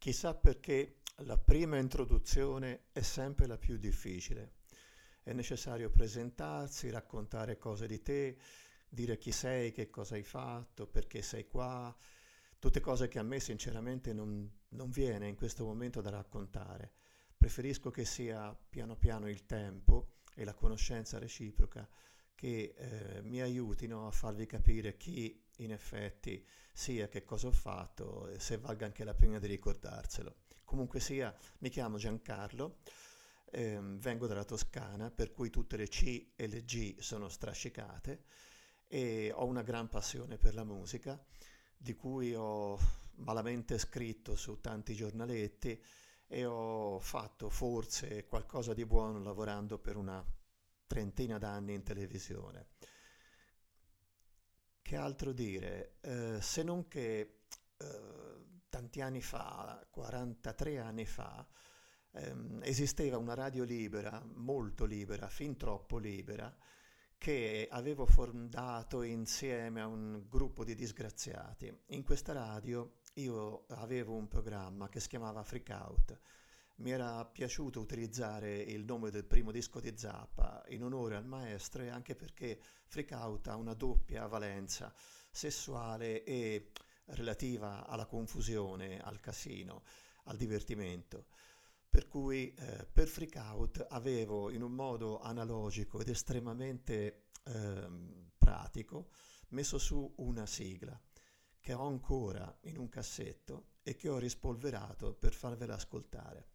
Chissà perché la prima introduzione è sempre la più difficile. È necessario presentarsi, raccontare cose di te, dire chi sei, che cosa hai fatto, perché sei qua, tutte cose che a me sinceramente non, non viene in questo momento da raccontare. Preferisco che sia piano piano il tempo e la conoscenza reciproca che eh, mi aiutino a farvi capire chi in effetti sia, che cosa ho fatto e se valga anche la pena di ricordarselo. Comunque sia, mi chiamo Giancarlo, ehm, vengo dalla Toscana, per cui tutte le C e le G sono strascicate e ho una gran passione per la musica, di cui ho malamente scritto su tanti giornaletti e ho fatto forse qualcosa di buono lavorando per una trentina d'anni in televisione. Che altro dire? Eh, se non che eh, tanti anni fa, 43 anni fa, ehm, esisteva una radio libera, molto libera, fin troppo libera, che avevo fondato insieme a un gruppo di disgraziati. In questa radio io avevo un programma che si chiamava Freak Out mi era piaciuto utilizzare il nome del primo disco di Zappa in onore al maestro e anche perché Freak Out ha una doppia valenza sessuale e relativa alla confusione, al casino, al divertimento. Per cui eh, per Freak Out avevo in un modo analogico ed estremamente eh, pratico messo su una sigla che ho ancora in un cassetto e che ho rispolverato per farvela ascoltare.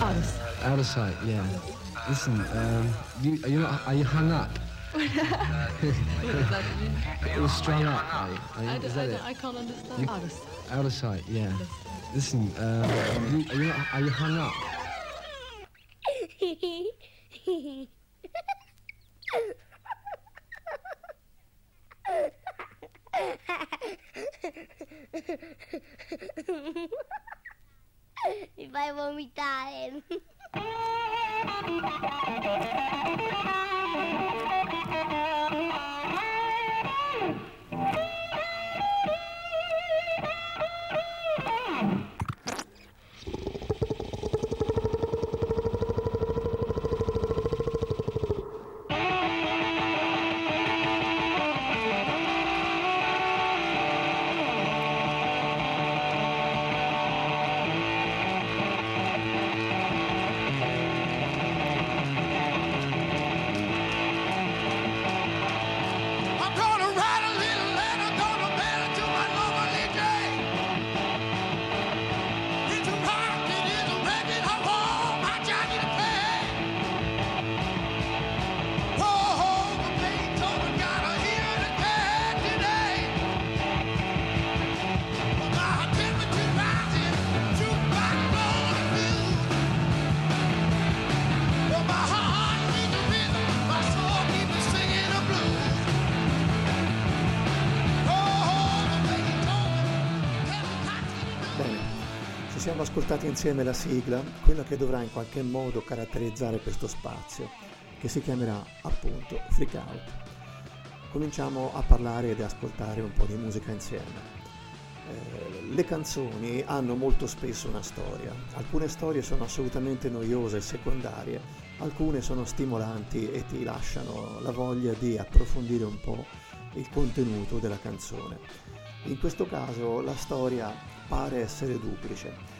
Out of, out of sight, yeah. Listen, um, you, are, you not, are you hung up? it was strung up, right? I, I, I, I can't understand. You, out, of, out of sight, yeah. Listen, um, you, are, you not, are you hung up? Mi fai vomitare. Eh? Ascoltato insieme la sigla, quella che dovrà in qualche modo caratterizzare questo spazio, che si chiamerà appunto Freak Out. Cominciamo a parlare ed ascoltare un po' di musica insieme. Eh, le canzoni hanno molto spesso una storia, alcune storie sono assolutamente noiose e secondarie, alcune sono stimolanti e ti lasciano la voglia di approfondire un po' il contenuto della canzone. In questo caso la storia pare essere duplice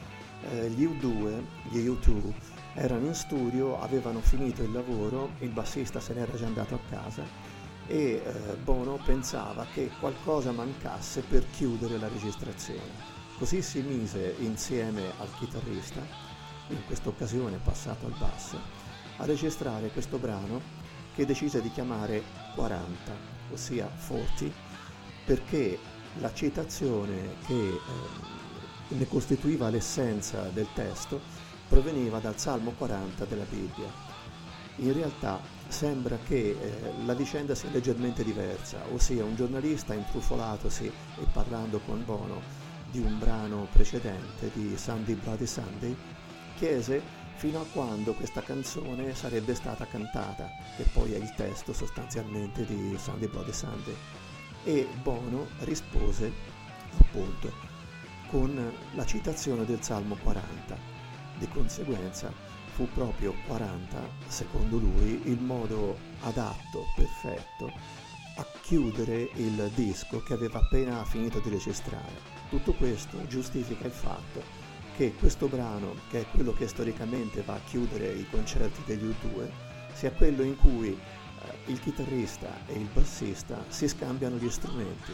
eh, gli U2, gli U2 erano in studio, avevano finito il lavoro, il bassista se n'era già andato a casa e eh, Bono pensava che qualcosa mancasse per chiudere la registrazione. Così si mise insieme al chitarrista, in questa occasione passato al basso, a registrare questo brano che decise di chiamare 40, ossia 40, perché la citazione che eh, ne costituiva l'essenza del testo, proveniva dal Salmo 40 della Bibbia. In realtà sembra che eh, la vicenda sia leggermente diversa, ossia un giornalista intrufolatosi e parlando con Bono di un brano precedente di Sunday Bloody Sunday, chiese fino a quando questa canzone sarebbe stata cantata, che poi è il testo sostanzialmente di Sunday Bloody Sunday. E Bono rispose appunto con la citazione del Salmo 40. Di conseguenza fu proprio 40, secondo lui, il modo adatto, perfetto, a chiudere il disco che aveva appena finito di registrare. Tutto questo giustifica il fatto che questo brano, che è quello che storicamente va a chiudere i concerti degli U2, sia quello in cui eh, il chitarrista e il bassista si scambiano gli strumenti,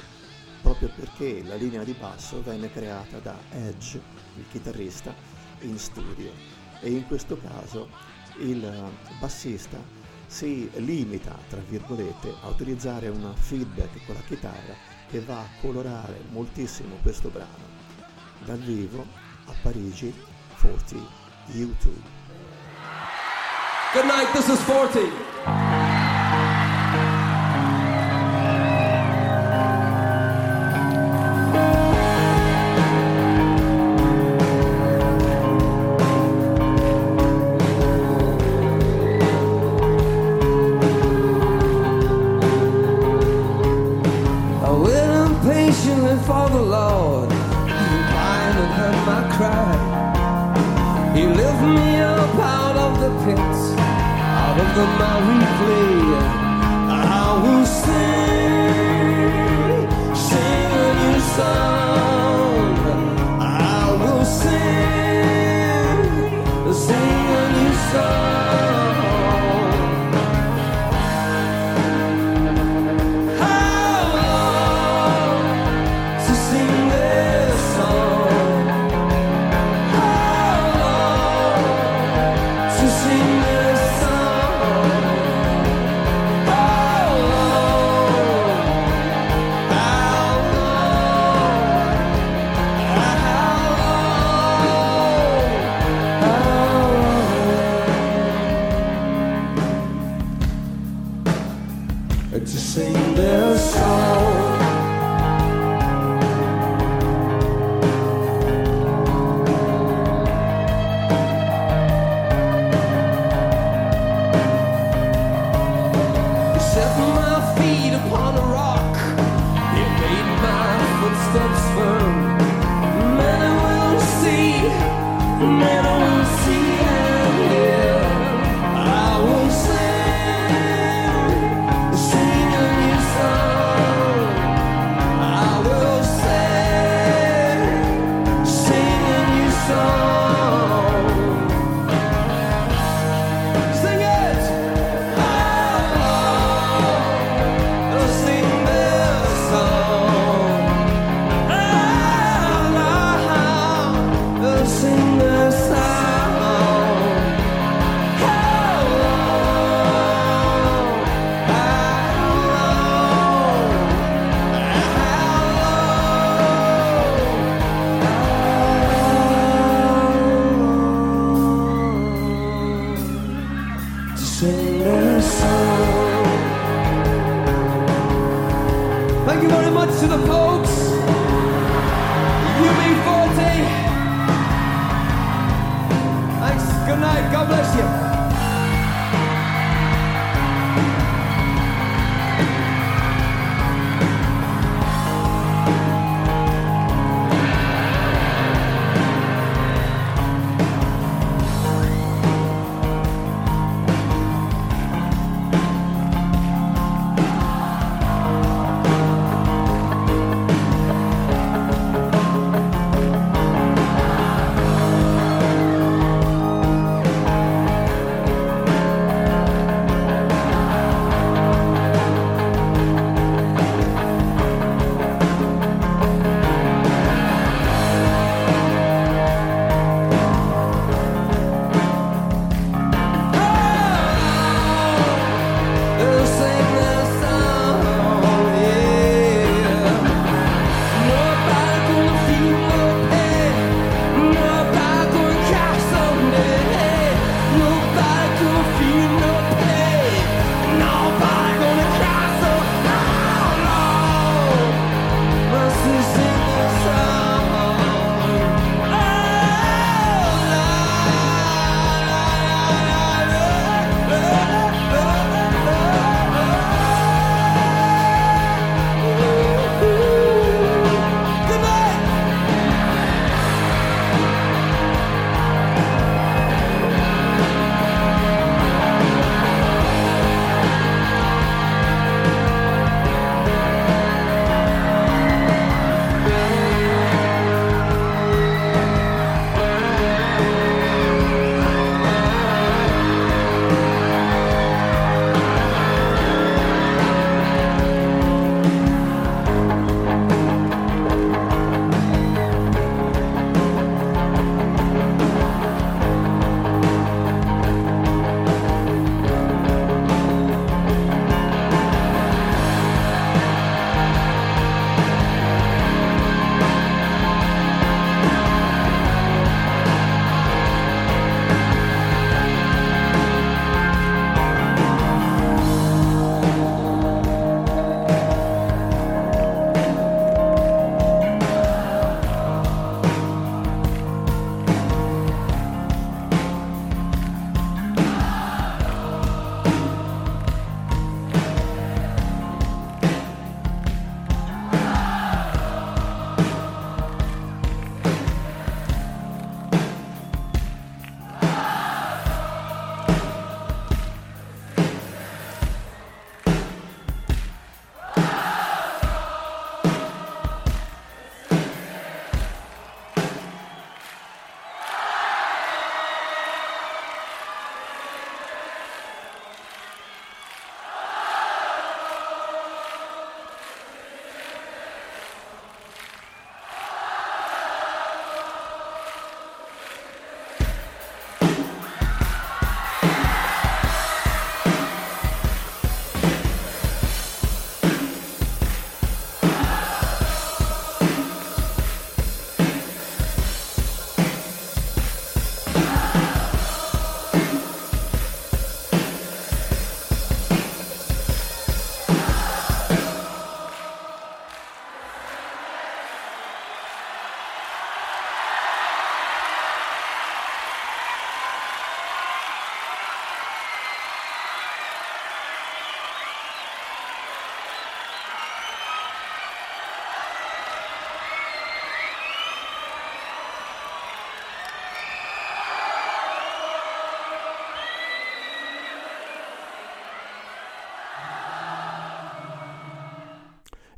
proprio perché la linea di basso venne creata da Edge, il chitarrista, in studio e in questo caso il bassista si limita, tra virgolette, a utilizzare una feedback con la chitarra che va a colorare moltissimo questo brano. Dal vivo a Parigi 40 YouTube. Good night, this is 40. The. I will sing, sing a new song. I will sing, sing a new song.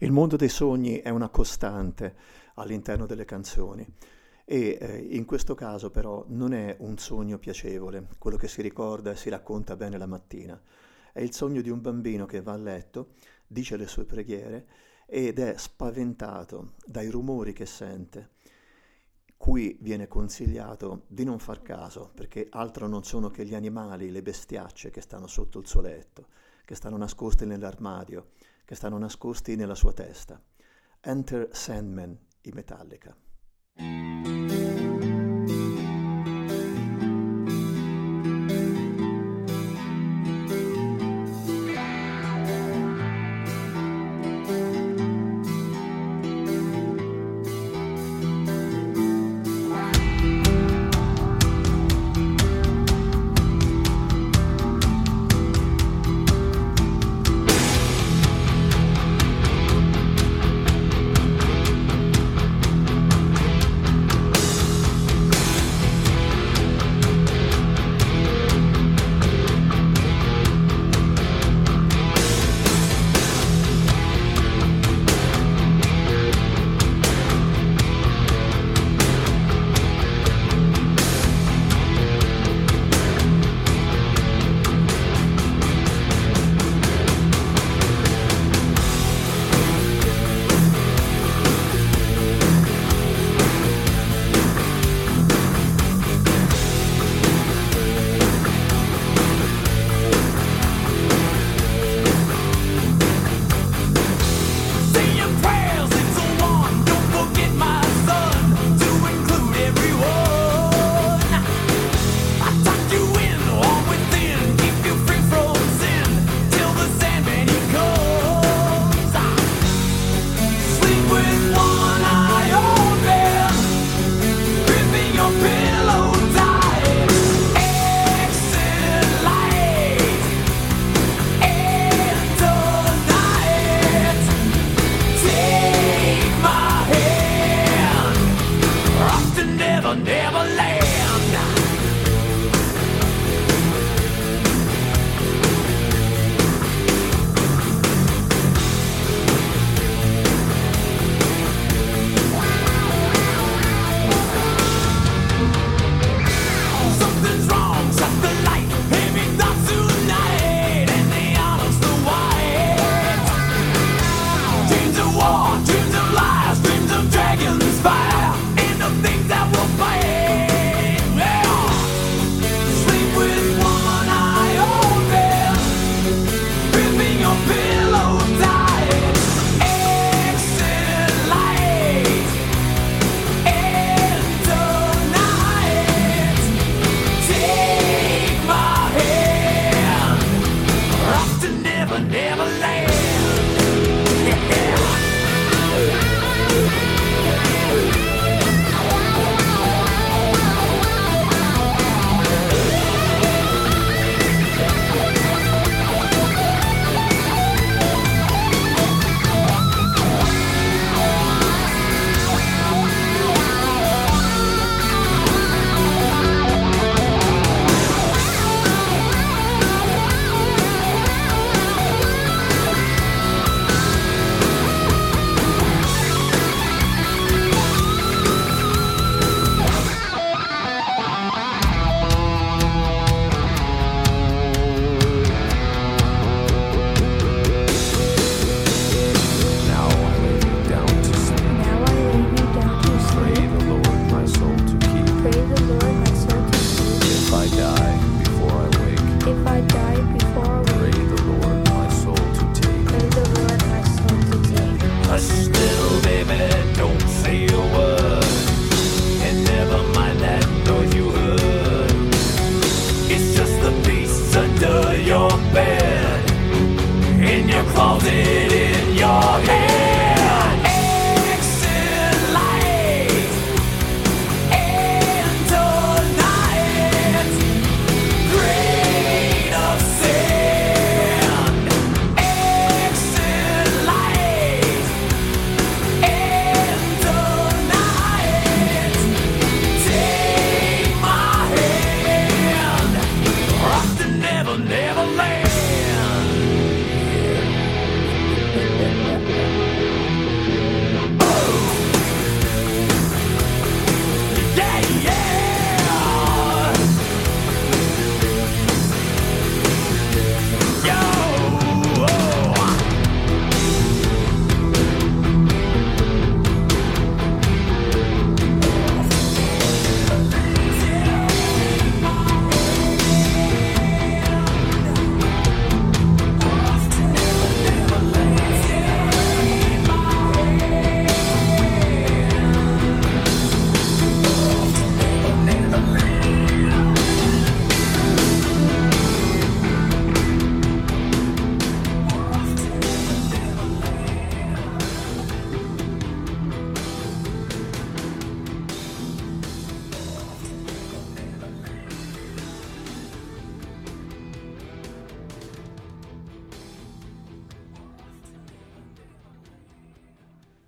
Il mondo dei sogni è una costante all'interno delle canzoni e eh, in questo caso però non è un sogno piacevole, quello che si ricorda e si racconta bene la mattina. È il sogno di un bambino che va a letto, dice le sue preghiere ed è spaventato dai rumori che sente. Qui viene consigliato di non far caso, perché altro non sono che gli animali, le bestiacce che stanno sotto il suo letto, che stanno nascosti nell'armadio, che stanno nascosti nella sua testa. Enter Sandman, i Metallica.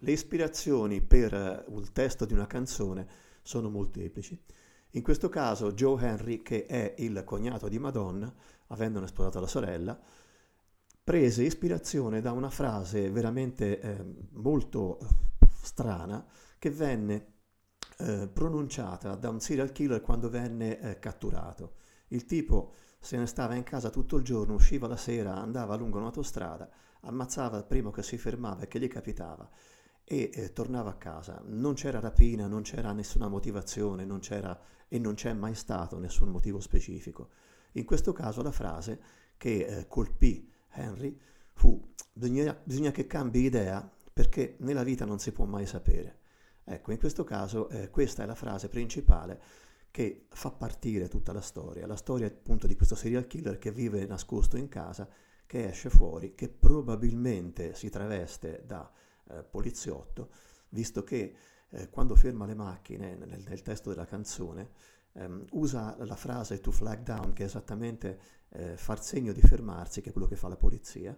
Le ispirazioni per il testo di una canzone sono molteplici. In questo caso Joe Henry, che è il cognato di Madonna, avendone sposato la sorella, prese ispirazione da una frase veramente eh, molto strana che venne eh, pronunciata da un serial killer quando venne eh, catturato. Il tipo se ne stava in casa tutto il giorno, usciva la sera, andava lungo un'autostrada, ammazzava il primo che si fermava e che gli capitava e eh, tornava a casa. Non c'era rapina, non c'era nessuna motivazione, non c'era e non c'è mai stato nessun motivo specifico. In questo caso la frase che eh, colpì Henry fu bisogna, bisogna, che cambi idea perché nella vita non si può mai sapere. Ecco, in questo caso eh, questa è la frase principale che fa partire tutta la storia, la storia appunto di questo serial killer che vive nascosto in casa, che esce fuori, che probabilmente si traveste da eh, poliziotto, visto che eh, quando ferma le macchine nel, nel testo della canzone ehm, usa la frase to flag down, che è esattamente eh, far segno di fermarsi, che è quello che fa la polizia,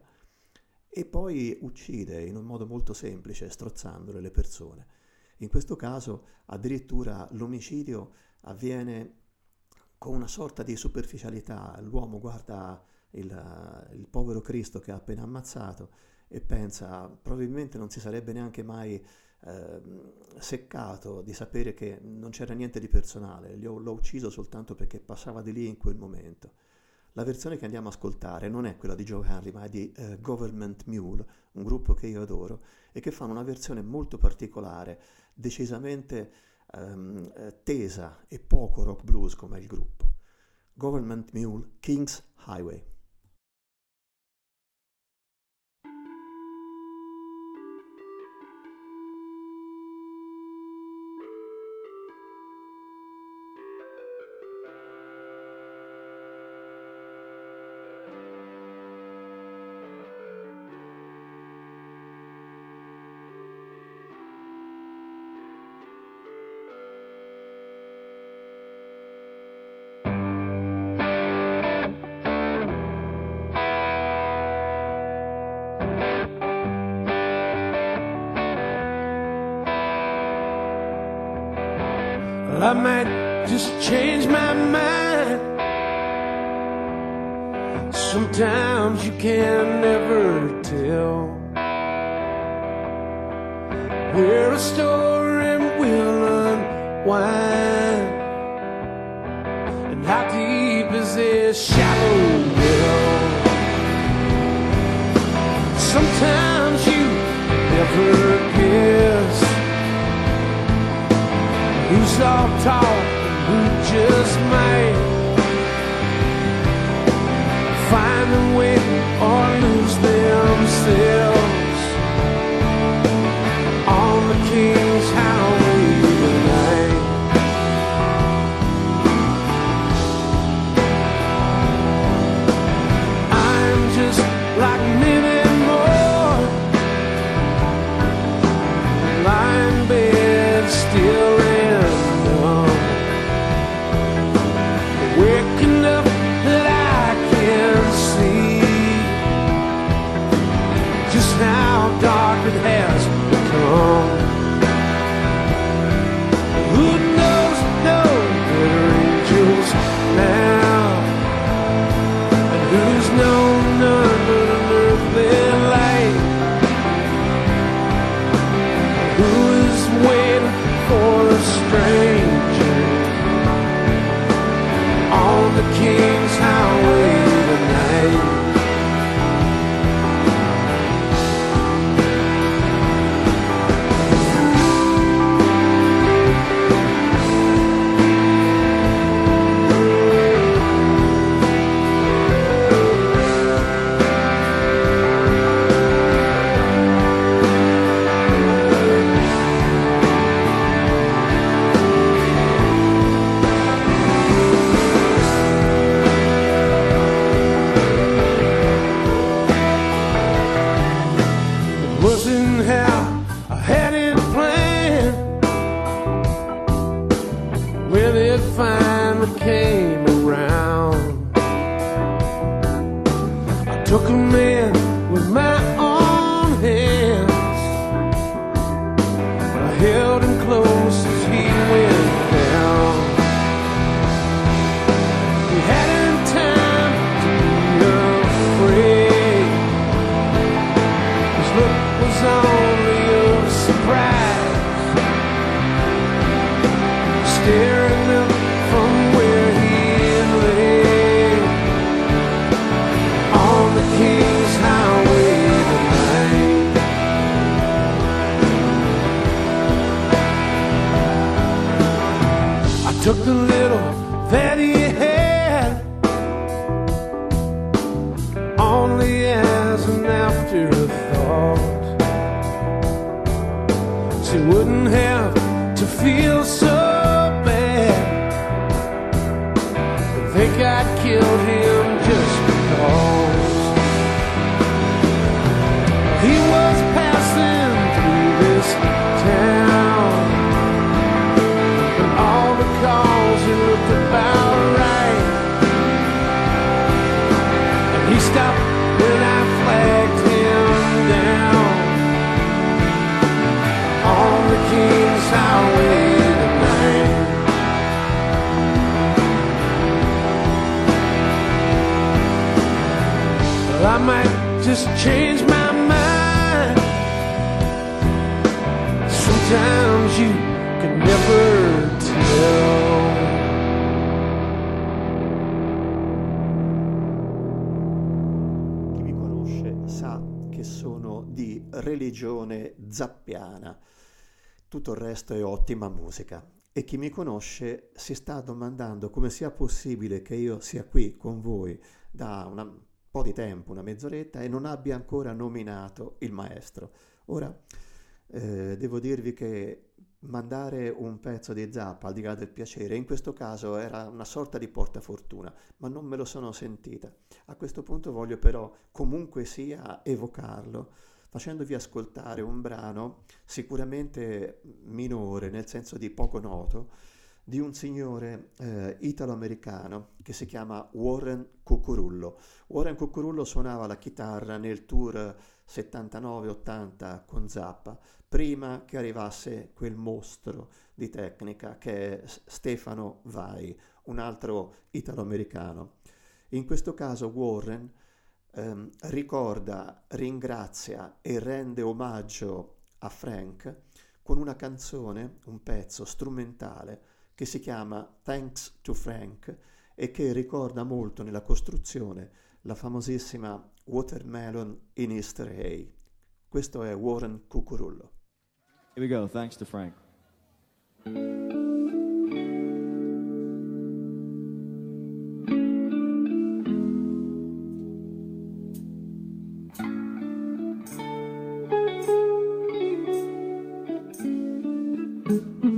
e poi uccide in un modo molto semplice, strozzandole le persone. In questo caso addirittura l'omicidio avviene con una sorta di superficialità. L'uomo guarda il, il, povero Cristo che ha appena ammazzato e pensa probabilmente non si sarebbe neanche mai eh, seccato di sapere che non c'era niente di personale, l'ho, ucciso soltanto perché passava di lì in quel momento. La versione che andiamo a ascoltare non è quella di Joe Henry, ma è di uh, Government Mule, un gruppo che io adoro, e che fanno una versione molto particolare, decisamente um, tesa e poco rock blues come il gruppo. Government Mule, King's Highway. I might just change my mind. Sometimes you can never made. Find a way or lose themselves. The King's Highway Tutto il resto è ottima musica. E chi mi conosce si sta domandando come sia possibile che io sia qui con voi da un po' di tempo, una mezz'oretta, e non abbia ancora nominato il maestro. Ora, eh, devo dirvi che mandare un pezzo di zappa al di là del piacere, in questo caso era una sorta di portafortuna, ma non me lo sono sentita. A questo punto voglio però comunque sia evocarlo, facendovi ascoltare un brano sicuramente minore, nel senso di poco noto, di un signore eh, italo-americano che si chiama Warren Cucurullo. Warren Cucurullo suonava la chitarra nel tour 79-80 con Zappa, prima che arrivasse quel mostro di tecnica che è Stefano Vai, un altro italo-americano. In questo caso Warren ehm, ricorda, ringrazia e rende omaggio a Frank con una canzone, un pezzo strumentale che si chiama Thanks to Frank e che ricorda molto nella costruzione la famosissima Watermelon in Easter Hay. Questo è Warren Cucurullo. Here we go. Thanks to Frank. Mm-hmm.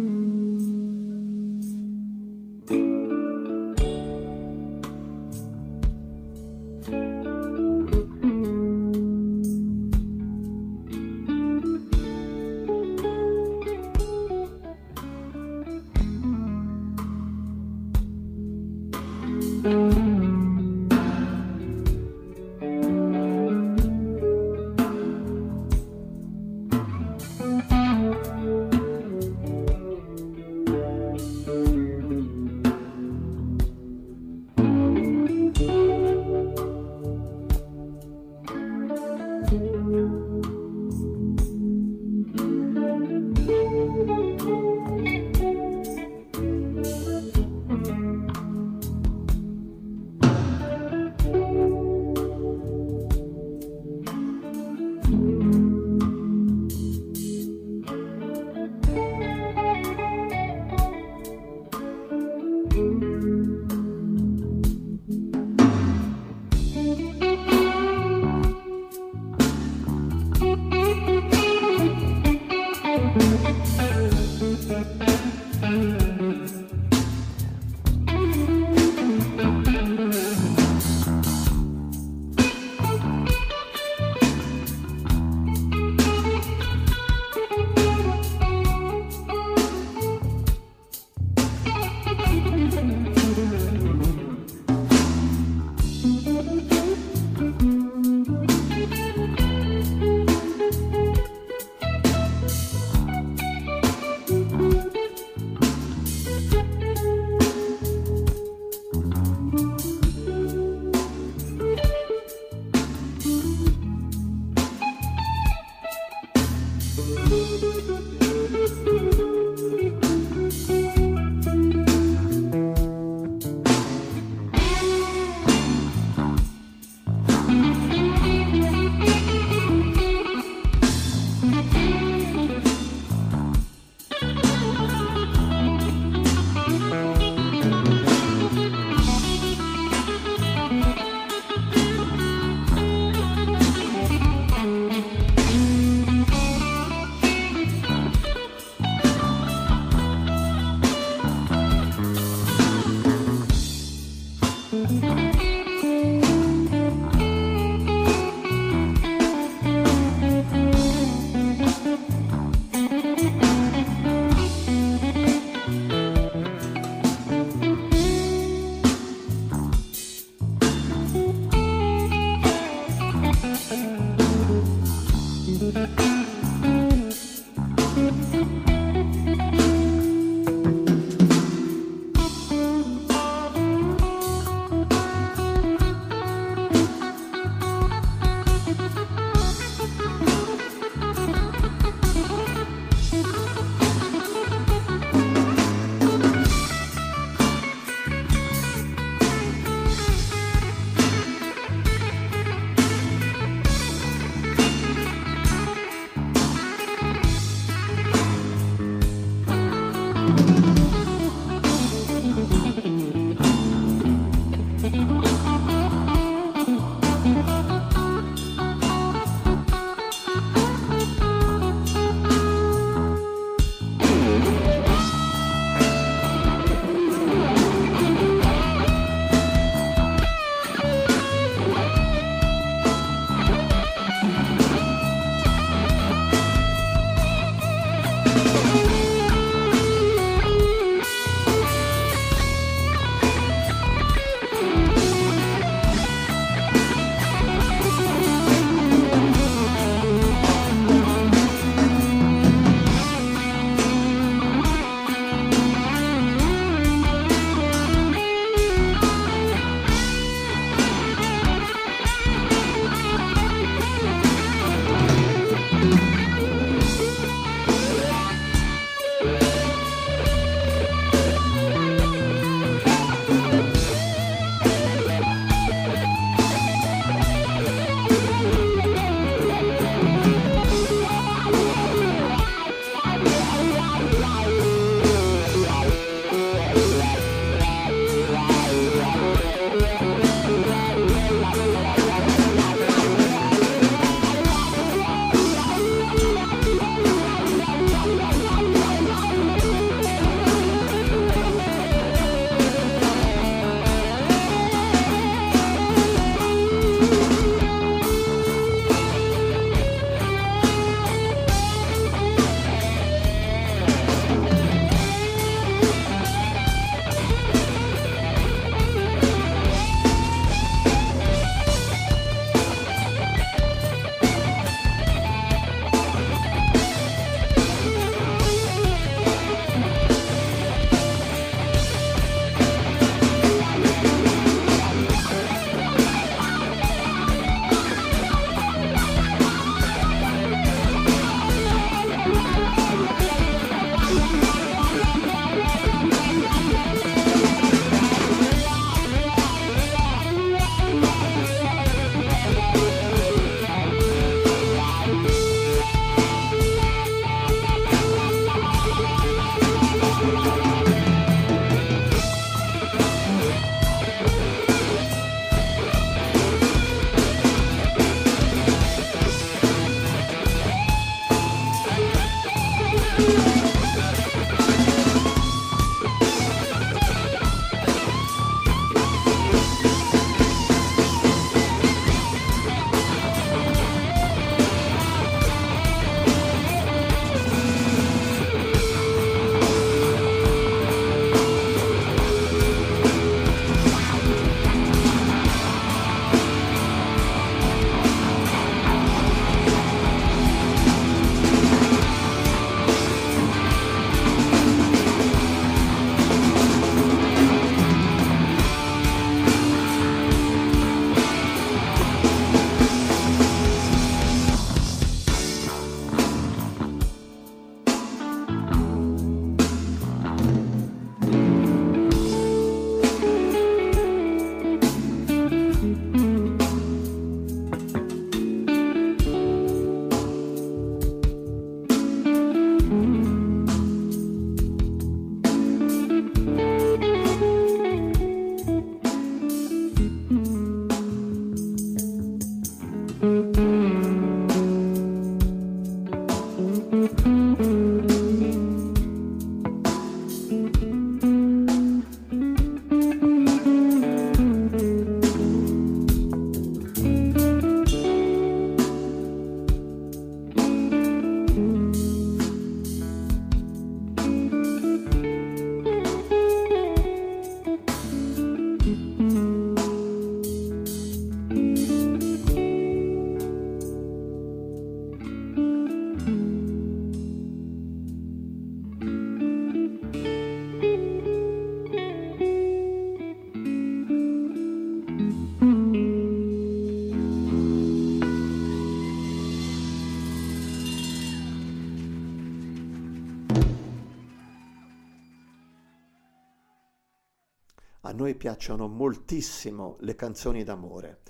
Noi piacciono moltissimo le canzoni d'amore.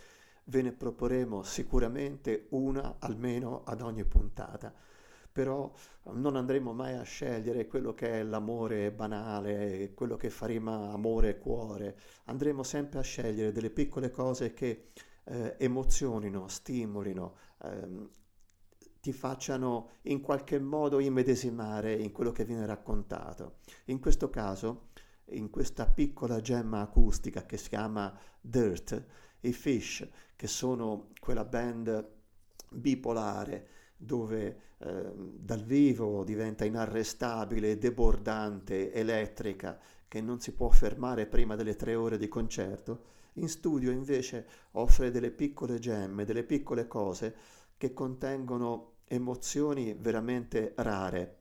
Ve ne proporremo sicuramente una almeno ad ogni puntata però non andremo mai a scegliere quello che è l'amore banale, quello che fa rima amore e cuore, andremo sempre a scegliere delle piccole cose che eh, emozionino, stimolino, ehm, ti facciano in qualche modo immedesimare in quello che viene raccontato. In questo caso, in questa piccola gemma acustica che si chiama Dirt, i Fish, che sono quella band bipolare dove eh, dal vivo diventa inarrestabile, debordante, elettrica, che non si può fermare prima delle tre ore di concerto, in studio invece offre delle piccole gemme, delle piccole cose che contengono emozioni veramente rare.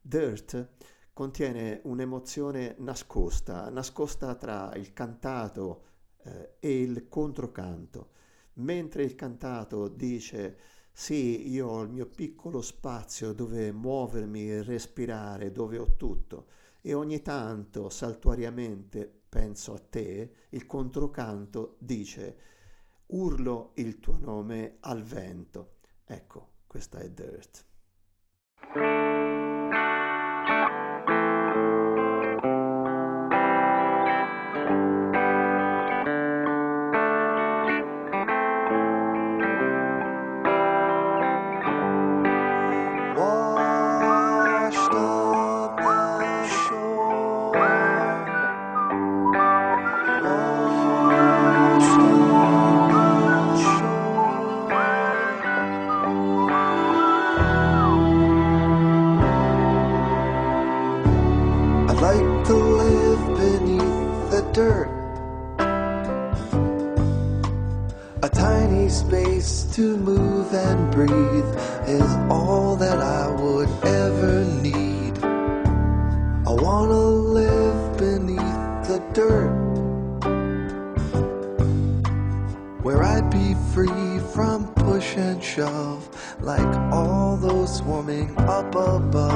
Dirt contiene un'emozione nascosta, nascosta tra il cantato eh, e il controcanto. Mentre il cantato dice sì, io ho il mio piccolo spazio dove muovermi respirare, dove ho tutto e ogni tanto, saltuariamente, penso a te, il controcanto dice urlo il tuo nome al vento. Ecco, questa è Dirt. like all those swarming up above.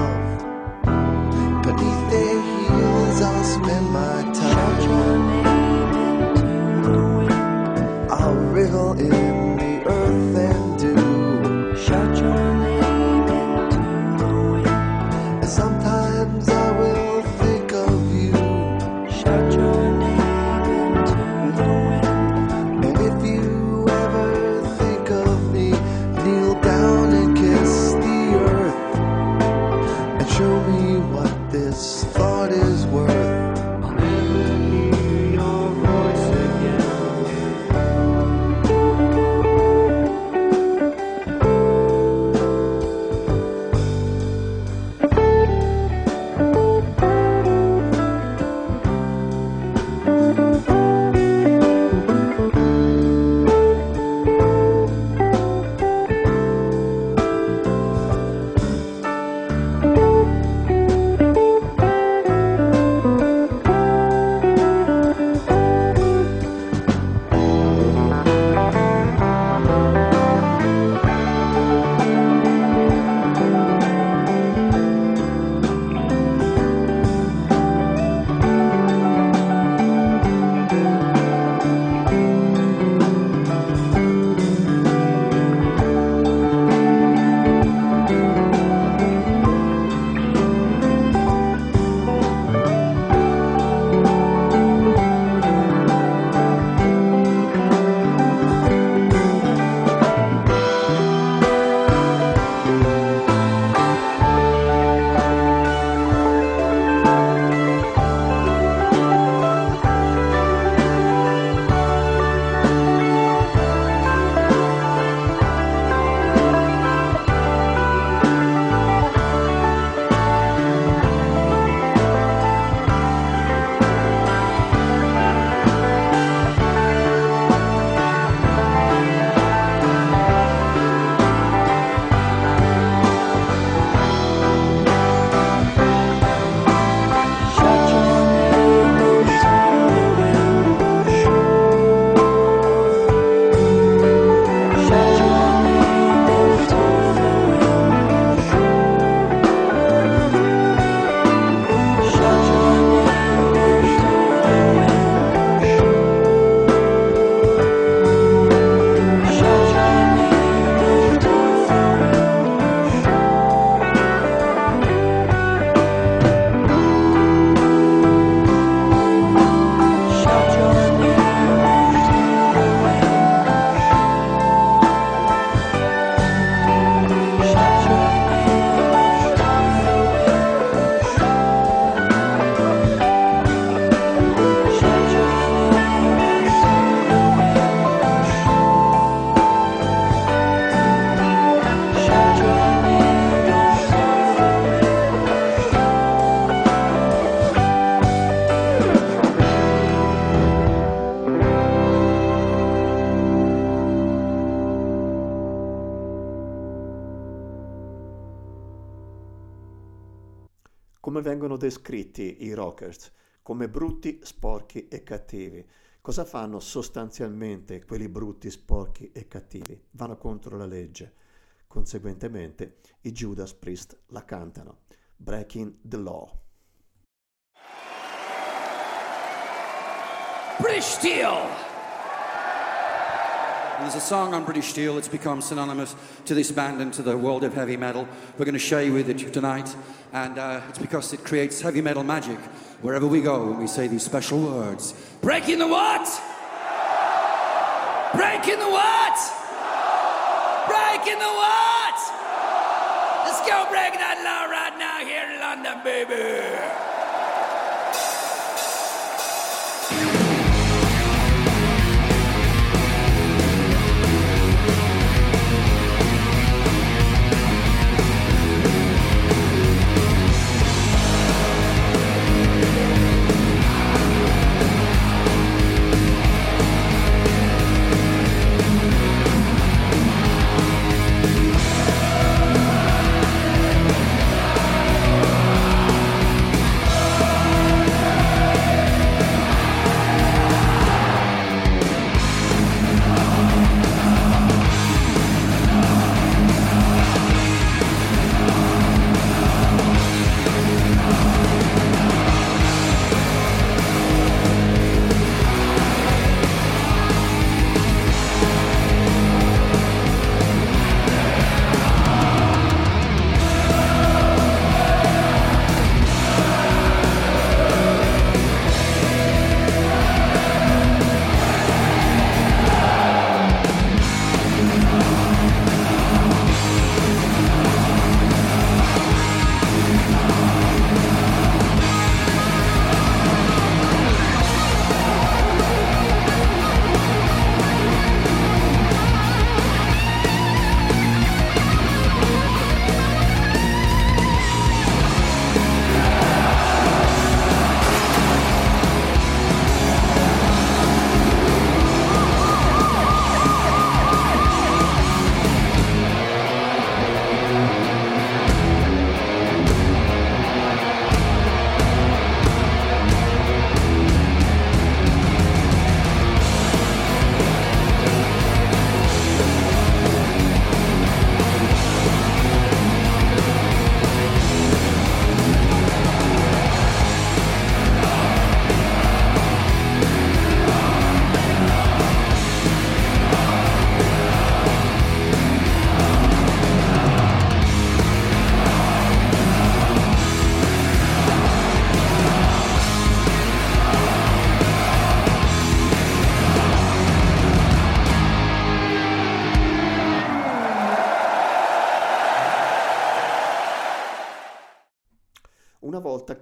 Descritti i rockers? Come brutti, sporchi e cattivi. Cosa fanno sostanzialmente quelli brutti, sporchi e cattivi? Vanno contro la legge. Conseguentemente i Judas Priest la cantano. Breaking the Law. British Steel! There's a song on British Steel that's become synonymous to this band and to the world of heavy metal. We're going to share you with it tonight, and uh, it's because it creates heavy metal magic wherever we go when we say these special words. Breaking the what? Breaking the what? Breaking the what? Let's go break that law right now here in London, baby.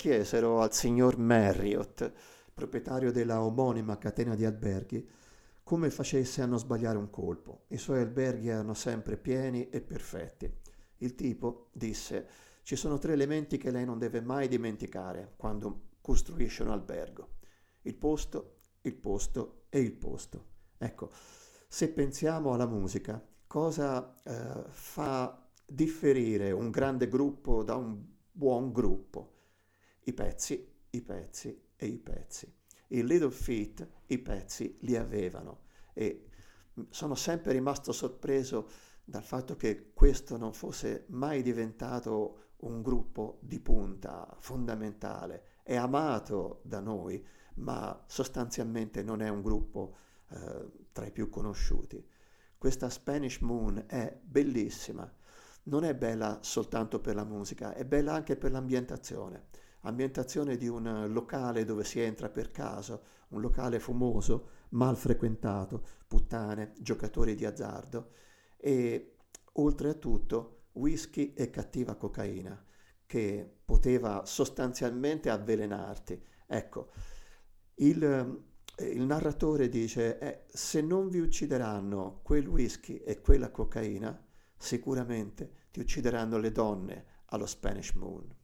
Chiesero al signor Marriott, proprietario della omonima catena di alberghi, come facesse a non sbagliare un colpo. I suoi alberghi erano sempre pieni e perfetti. Il tipo disse: Ci sono tre elementi che lei non deve mai dimenticare quando costruisce un albergo: il posto, il posto e il posto. Ecco, se pensiamo alla musica, cosa eh, fa differire un grande gruppo da un buon gruppo? I pezzi, i pezzi e i pezzi. I Little Feet i pezzi li avevano e sono sempre rimasto sorpreso dal fatto che questo non fosse mai diventato un gruppo di punta fondamentale. È amato da noi, ma sostanzialmente non è un gruppo eh, tra i più conosciuti. Questa Spanish Moon è bellissima, non è bella soltanto per la musica, è bella anche per l'ambientazione ambientazione di un locale dove si entra per caso, un locale fumoso, mal frequentato, puttane, giocatori di azzardo e oltre a tutto whisky e cattiva cocaina che poteva sostanzialmente avvelenarti. Ecco, il, il narratore dice, eh, se non vi uccideranno quel whisky e quella cocaina, sicuramente ti uccideranno le donne allo Spanish Moon.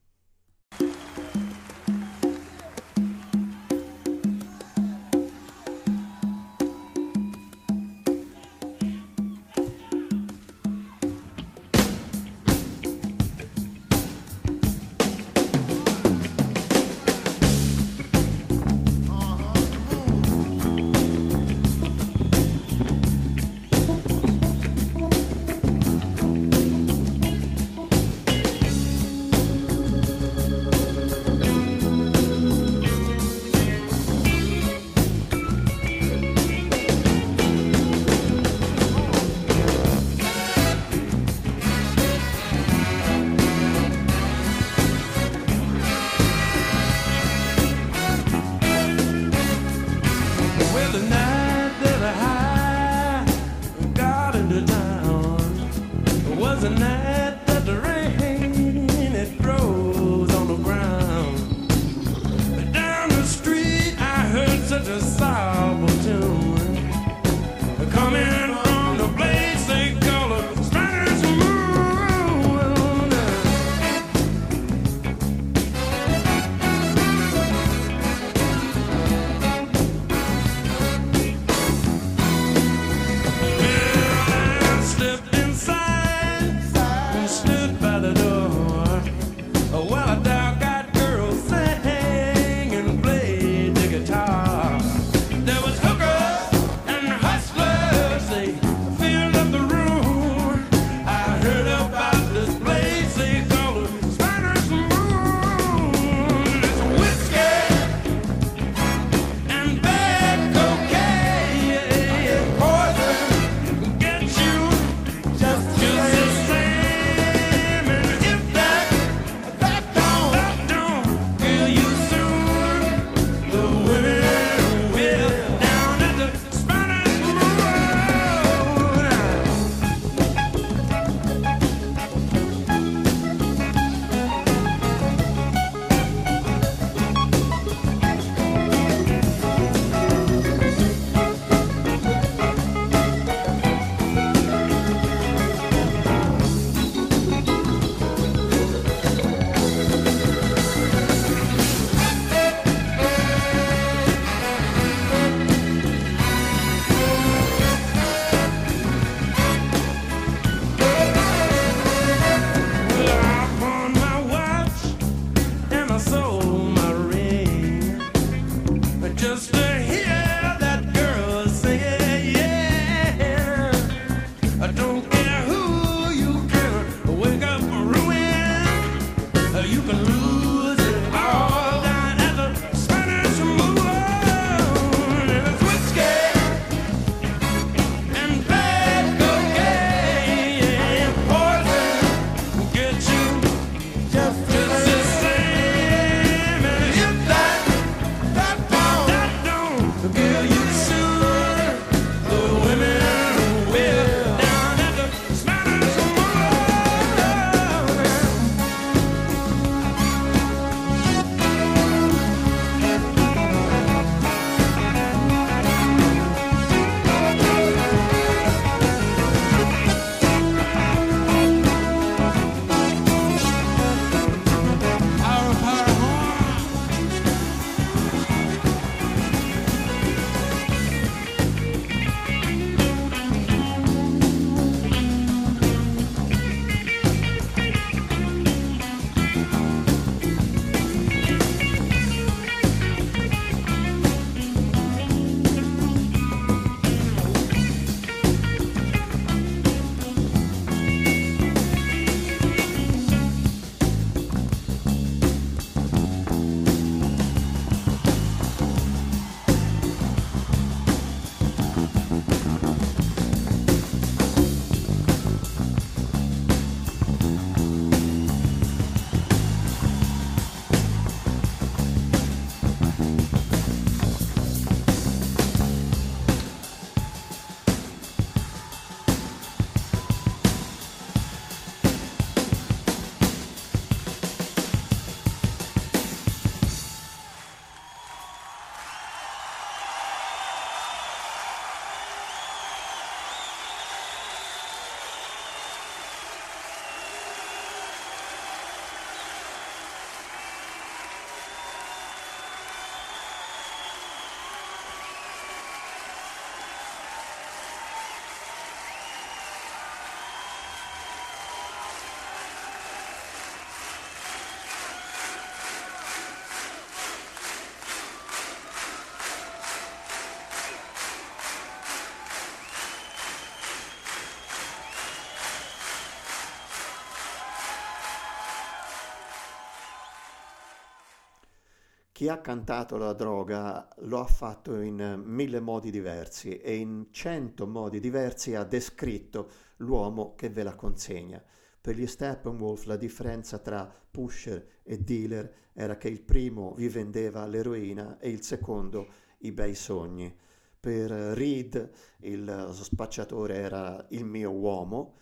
chi ha cantato la droga lo ha fatto in mille modi diversi e in cento modi diversi ha descritto l'uomo che ve la consegna. Per gli Steppenwolf la differenza tra pusher e dealer era che il primo vi vendeva l'eroina e il secondo i bei sogni. Per Reed il spacciatore era il mio uomo,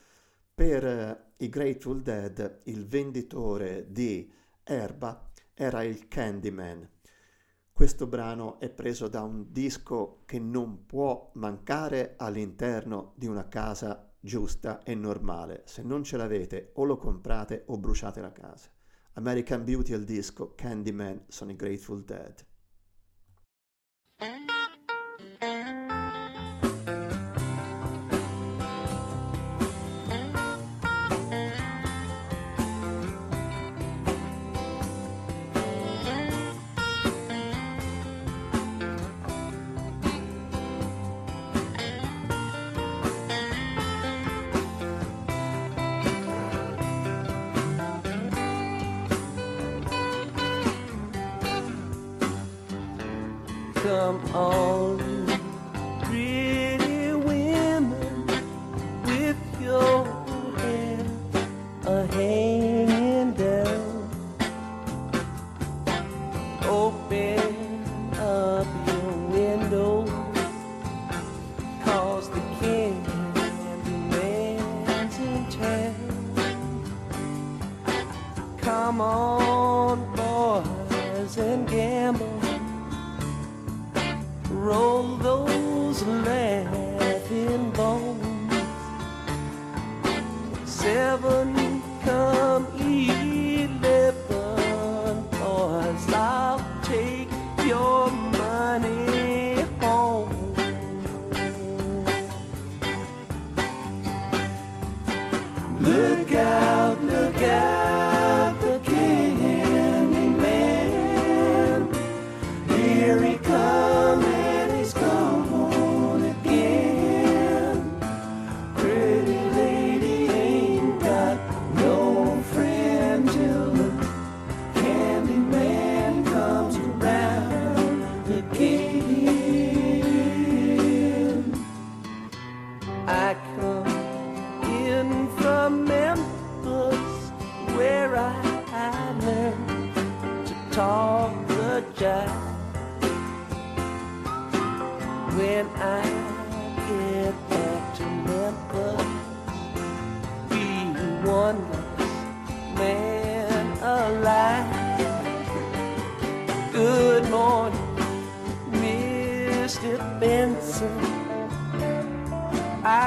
per i Grateful Dead il venditore di erba era il Candyman. Questo brano è preso da un disco che non può mancare all'interno di una casa giusta e normale. Se non ce l'avete o lo comprate o bruciate la casa. American Beauty al disco, Candyman sono i Grateful Dead.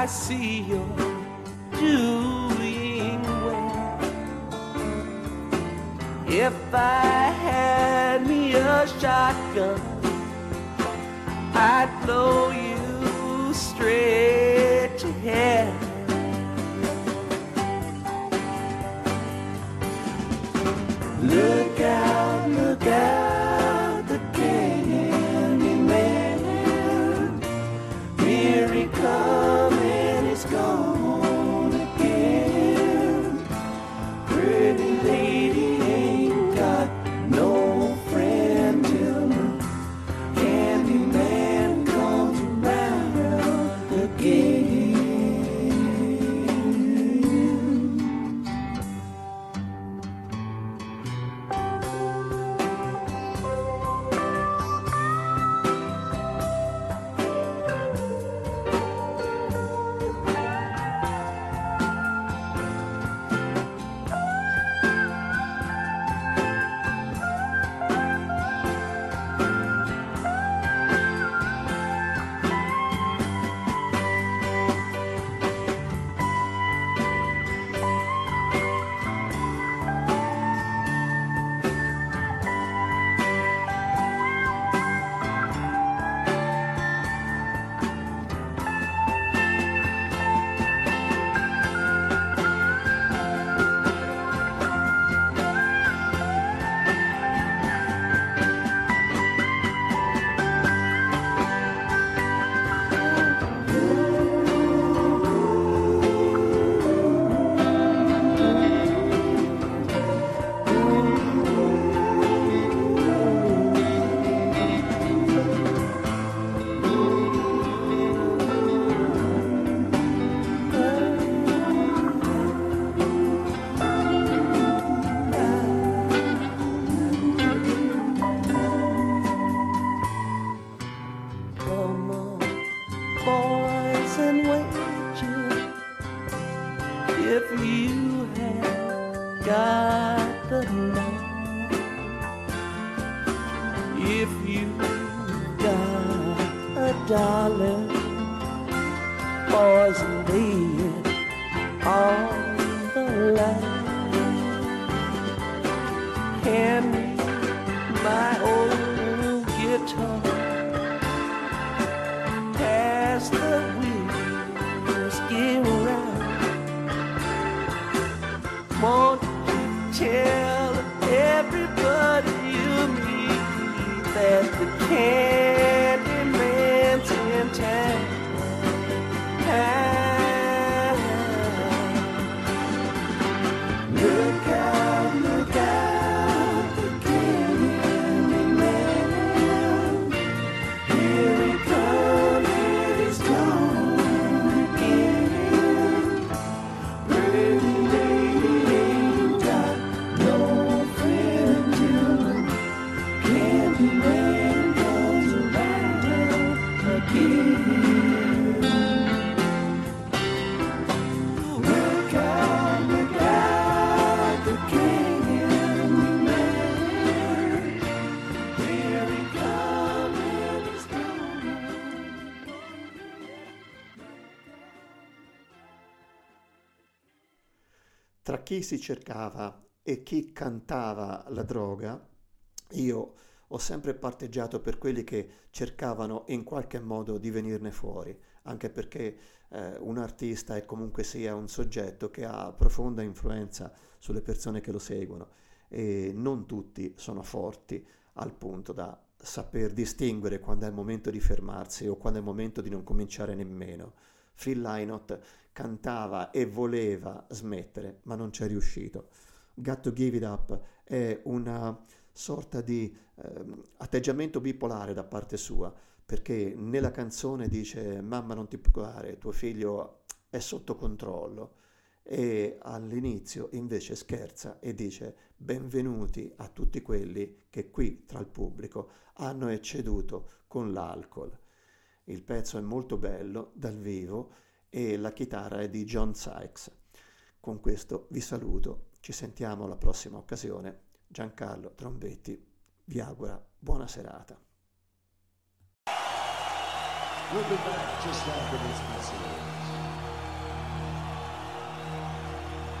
I see you. Tra chi si cercava e chi cantava la droga, io ho sempre parteggiato per quelli che cercavano in qualche modo di venirne fuori, anche perché eh, un artista è comunque sia un soggetto che ha profonda influenza sulle persone che lo seguono e non tutti sono forti al punto da saper distinguere quando è il momento di fermarsi o quando è il momento di non cominciare nemmeno. Phil Lynott cantava e voleva smettere, ma non ci è riuscito. Got to Give It Up è una sorta di ehm, atteggiamento bipolare da parte sua, perché nella canzone dice mamma non ti preoccupare, tuo figlio è sotto controllo e all'inizio invece scherza e dice benvenuti a tutti quelli che qui tra il pubblico hanno ecceduto con l'alcol. Il pezzo è molto bello dal vivo e la chitarra è di John Sykes. Con questo vi saluto, ci sentiamo alla prossima occasione. Giancarlo Trombetti vi augura buona serata.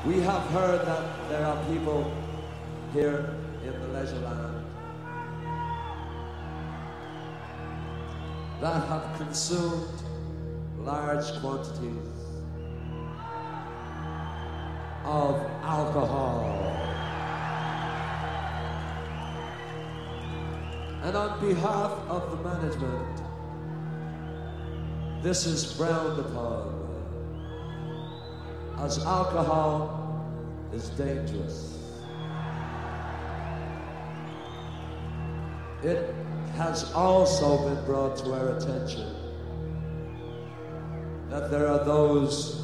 We have heard that there are people here in the leisure land that have consumed large quantities of alcohol. And on behalf of the management, this is frowned upon as alcohol is dangerous. It has also been brought to our attention that there are those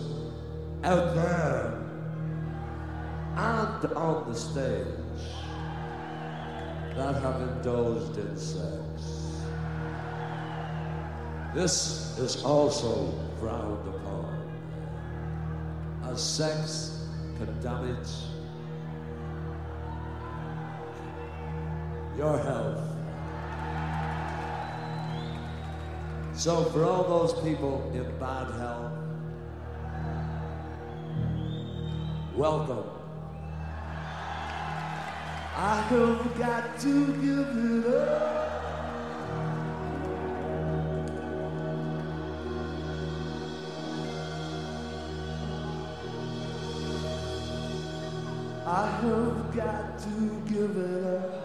out there and on the stage that have indulged in sex. This is also frowned upon, as sex can damage your health. So, for all those people in bad health, welcome. I have got to give it up. I have got to give it up.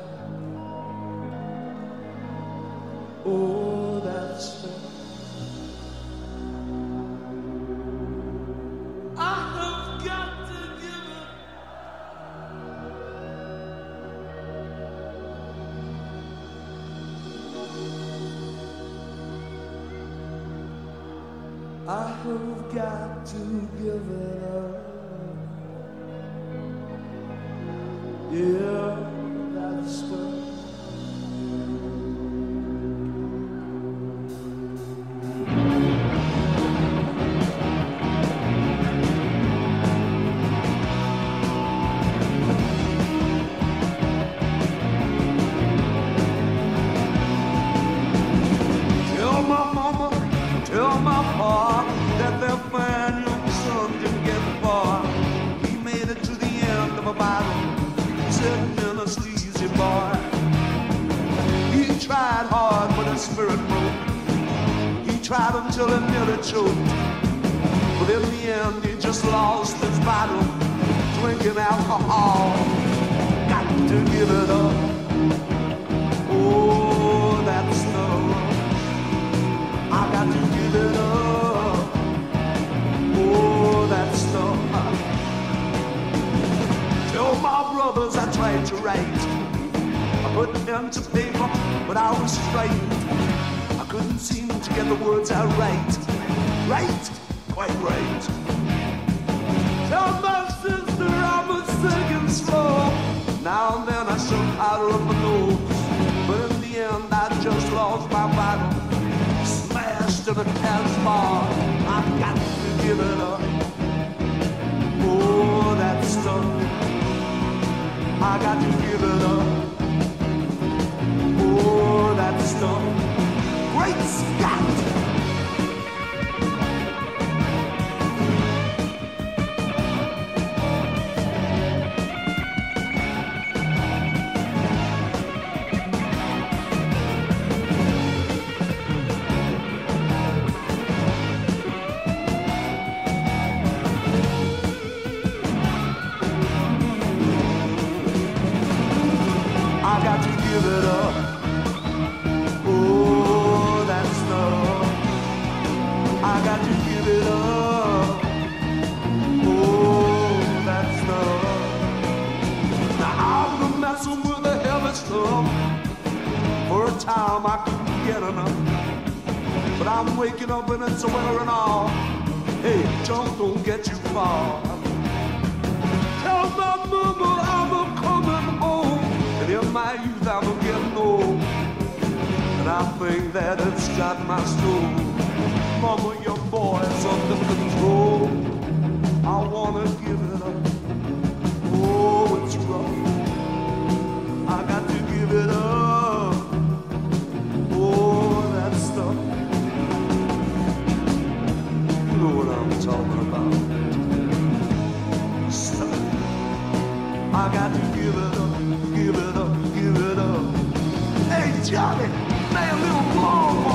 Put pen to paper, but I was frightened. I couldn't seem to get the words out right. Right? Quite right. Tell my sister I'm a second slow. Now and then I show powder up my nose. But in the end I just lost my battle. Smashed in a cat's bar. I've got to give it up. Oh, that stuff. I got to give it up. Great Scott! It's a winter know what I'm talking about. Stuff. I got to give it up, give it up, give it up. Hey, Johnny, a little